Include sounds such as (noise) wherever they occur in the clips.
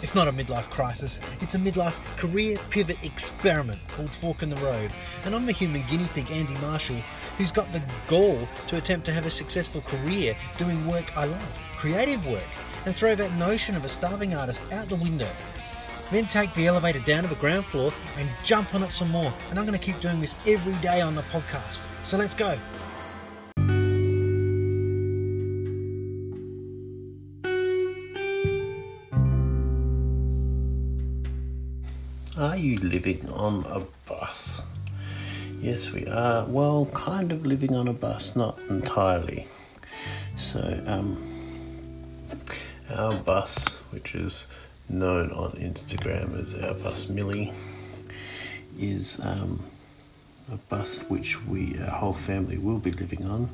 It's not a midlife crisis, it's a midlife career pivot experiment called Fork in the Road. And I'm the human guinea pig, Andy Marshall, who's got the gall to attempt to have a successful career doing work I love, creative work, and throw that notion of a starving artist out the window. Then take the elevator down to the ground floor and jump on it some more. And I'm going to keep doing this every day on the podcast. So let's go. Are you living on a bus? Yes, we are. Well, kind of living on a bus, not entirely. So, um, our bus, which is known on Instagram as our bus Millie, is um, a bus which we, our whole family, will be living on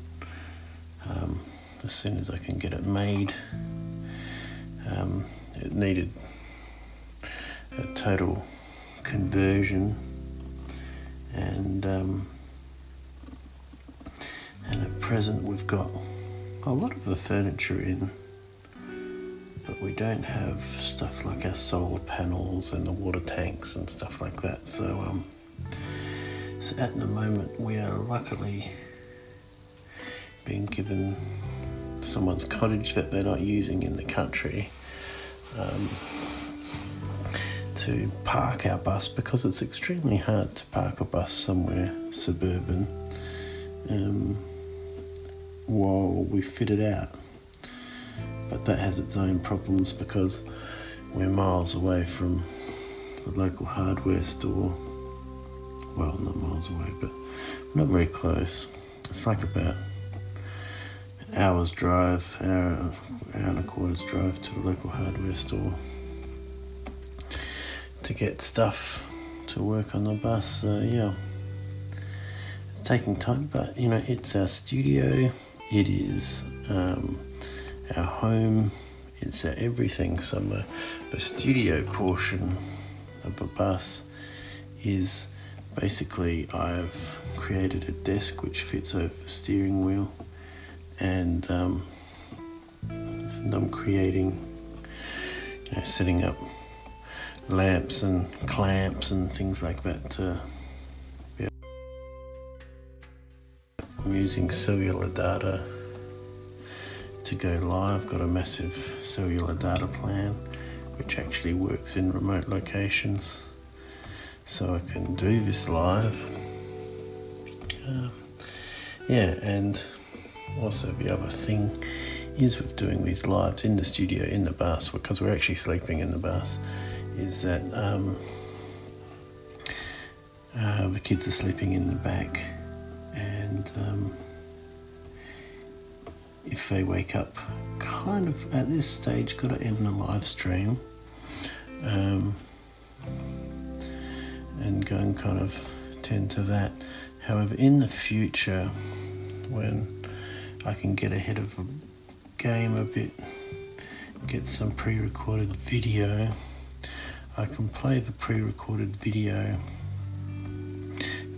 um, as soon as I can get it made. Um, it needed a total conversion and um, and at present we've got a lot of the furniture in but we don't have stuff like our solar panels and the water tanks and stuff like that. So um, so at the moment we are luckily being given someone's cottage that they're not using in the country. Um, to park our bus because it's extremely hard to park a bus somewhere suburban um, while we fit it out. But that has its own problems because we're miles away from the local hardware store. Well, not miles away, but not very close. It's like about an hour's drive, hour, hour and a quarter's drive to a local hardware store to get stuff to work on the bus. So yeah, it's taking time, but you know, it's our studio. It is um, our home. It's our everything. So the, the studio portion of the bus is basically I've created a desk which fits over the steering wheel, and um, and I'm creating, you know, setting up lamps and clamps and things like that to be I'm using cellular data to go live. Got a massive cellular data plan which actually works in remote locations so I can do this live. Um, yeah, and also the other thing is with doing these lives in the studio in the bus because we're actually sleeping in the bus is that um, uh, the kids are sleeping in the back, and um, if they wake up, kind of at this stage, got to end the live stream um, and go and kind of tend to that. However, in the future, when I can get ahead of a game a bit, get some pre recorded video I can play the pre recorded video,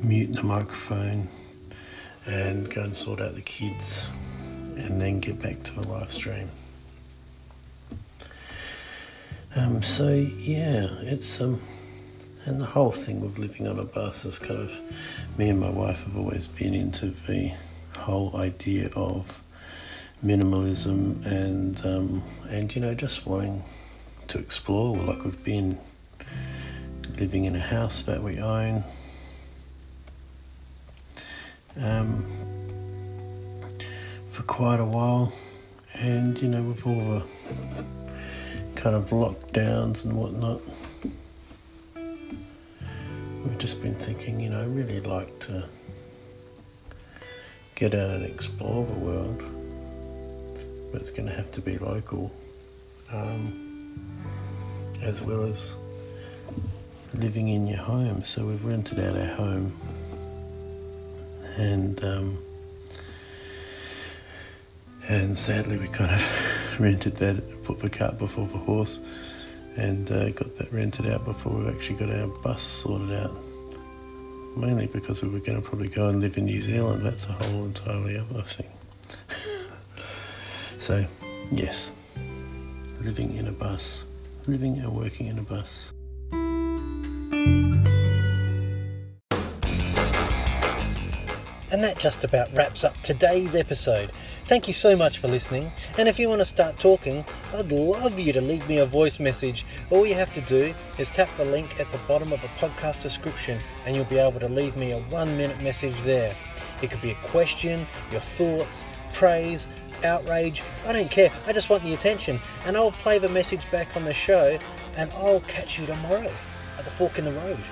mute the microphone, and go and sort out the kids, and then get back to the live stream. Um, so yeah, it's um, and the whole thing with living on a bus is kind of me and my wife have always been into the whole idea of minimalism and um, and you know just wanting to explore. Like we've been living in a house that we own. Um, for quite a while, and you know, with all the kind of lockdowns and whatnot, we've just been thinking, you know, I really like to get out and explore the world, but it's going to have to be local. Um, as well as living in your home. So we've rented out our home and um, and sadly we kind of (laughs) rented that, put the cart before the horse, and uh, got that rented out before we actually got our bus sorted out. Mainly because we were going to probably go and live in New Zealand. That's a whole entirely other thing. (laughs) so, yes, living in a bus living and working in a bus. And that just about wraps up today's episode. Thank you so much for listening. And if you want to start talking, I'd love you to leave me a voice message. All you have to do is tap the link at the bottom of the podcast description and you'll be able to leave me a one minute message there. It could be a question, your thoughts, praise, outrage. I don't care. I just want the attention. And I'll play the message back on the show and I'll catch you tomorrow at the fork in the road.